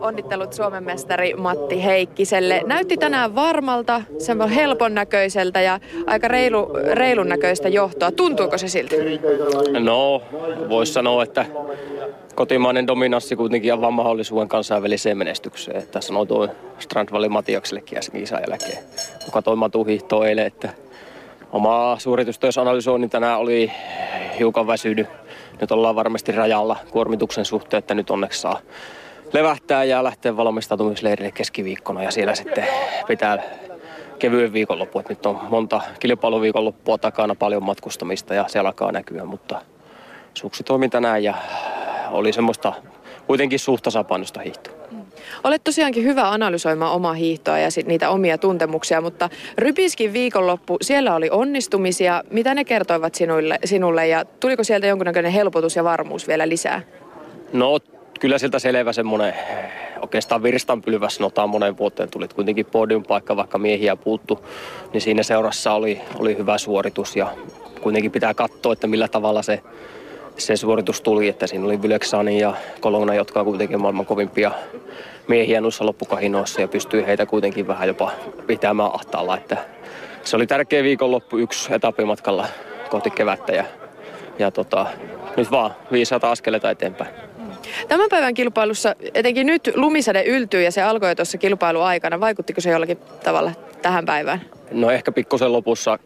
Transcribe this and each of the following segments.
Onnittelut Suomen mestari Matti Heikkiselle. Näytti tänään varmalta, on helpon näköiseltä ja aika reilu, reilun näköistä johtoa. Tuntuuko se siltä? No, voisi sanoa, että kotimainen dominanssi kuitenkin avaa mahdollisuuden kansainväliseen menestykseen. Että sanoo tuo Strandvalli Matiaksellekin äsken kisan jälkeen. Kun katsoin Matu eilen, että oma suoritustöysanalysoinnin tänään oli hiukan väsynyt. Nyt ollaan varmasti rajalla kuormituksen suhteen, että nyt onneksi saa levähtää ja lähteä valmistautumisleirille keskiviikkona ja siellä sitten pitää kevyen viikonloppu. Että nyt on monta kilpailuviikonloppua takana, paljon matkustamista ja se alkaa näkyä, mutta suksi toimi tänään ja oli semmoista kuitenkin suht tasapainosta hiihtoa. Olet tosiaankin hyvä analysoimaan omaa hiihtoa ja sit niitä omia tuntemuksia, mutta Rypiskin viikonloppu, siellä oli onnistumisia. Mitä ne kertoivat sinulle, sinulle ja tuliko sieltä jonkunnäköinen helpotus ja varmuus vielä lisää? No kyllä sieltä selvä semmoinen oikeastaan virstanpylväs notaan monen vuoteen tuli kuitenkin podiumpaikka, vaikka miehiä puuttu, niin siinä seurassa oli, oli hyvä suoritus ja kuitenkin pitää katsoa, että millä tavalla se, se suoritus tuli, että siinä oli Vyleksani ja Kolona, jotka on kuitenkin maailman kovimpia miehiä noissa loppukahinoissa ja pystyy heitä kuitenkin vähän jopa pitämään ahtaalla, että se oli tärkeä viikonloppu yksi etapimatkalla kohti kevättä ja, ja tota, nyt vaan 500 askeleita eteenpäin. Tämän päivän kilpailussa, etenkin nyt lumisade yltyy ja se alkoi tuossa kilpailuaikana. Vaikuttiko se jollakin tavalla tähän päivään? No ehkä pikkusen lopussa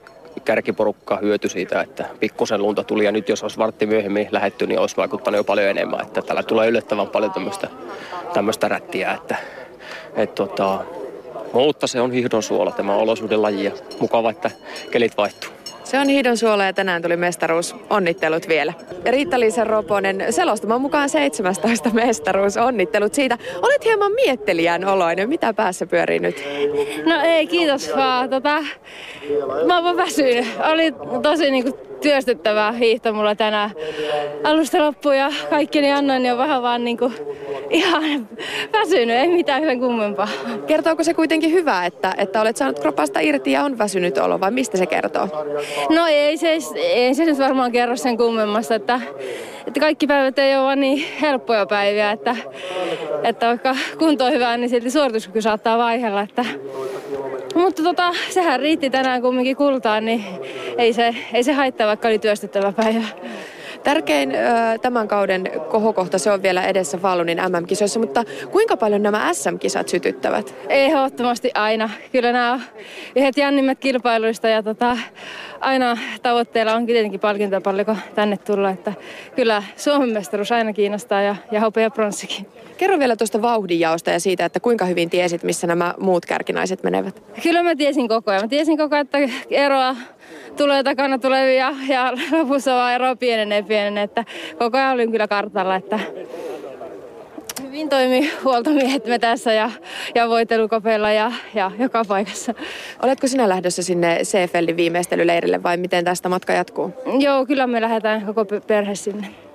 kärkiporukka hyötyi siitä, että pikkusen lunta tuli ja nyt jos olisi vartti myöhemmin lähetty, niin olisi vaikuttanut jo paljon enemmän. Että täällä tulee yllättävän paljon tämmöistä, tämmöistä rättiä, että, että tota, mutta se on hihdon suola tämä olosuuden laji ja mukava, että kelit vaihtuu. Se on Hiidon suola ja tänään tuli mestaruus. Onnittelut vielä. Riitta-Liisa Roponen, selostamaan mukaan 17 mestaruus. Onnittelut siitä. Olet hieman miettelijän oloinen. Mitä päässä pyörii nyt? No ei, kiitos vaan. Tota, mä oon väsynyt. Oli tosi niinku työstettävää hiihto mulla tänään alusta loppuun ja kaikki niin annoin jo vähän vaan niinku ihan väsynyt, ei mitään sen kummempaa. Kertooko se kuitenkin hyvää, että, että olet saanut kropasta irti ja on väsynyt olo vai mistä se kertoo? No ei se, ei se nyt varmaan kerro sen kummemmasta, että, että kaikki päivät ei ole niin helppoja päiviä, että, että vaikka kunto on hyvä, niin silti suorituskyky saattaa vaihella, että mutta tota, sehän riitti tänään kumminkin kultaan, niin ei se, ei se haittaa, vaikka oli työstettävä päivä. Tärkein ö, tämän kauden kohokohta se on vielä edessä Fallunin MM-kisoissa, mutta kuinka paljon nämä SM-kisat sytyttävät? Ehdottomasti aina. Kyllä nämä on yhdet jännimmät kilpailuista ja tota, aina tavoitteella on tietenkin palkintoa paljon tänne tulla. Että kyllä Suomen mestaruus aina kiinnostaa ja, ja hopea pronssikin. Kerro vielä tuosta vauhdinjaosta ja siitä, että kuinka hyvin tiesit, missä nämä muut kärkinaiset menevät. Kyllä mä tiesin koko ajan. Mä tiesin koko ajan, että eroa tulee takana tulevia ja lopussa vaan ero pienenee pienenee. Että koko ajan olin kyllä kartalla, että hyvin toimi huoltomiehet me tässä ja, ja voitelukopeilla ja, ja joka paikassa. Oletko sinä lähdössä sinne Seefeldin viimeistelyleirille vai miten tästä matka jatkuu? Joo, kyllä me lähdetään koko perhe sinne.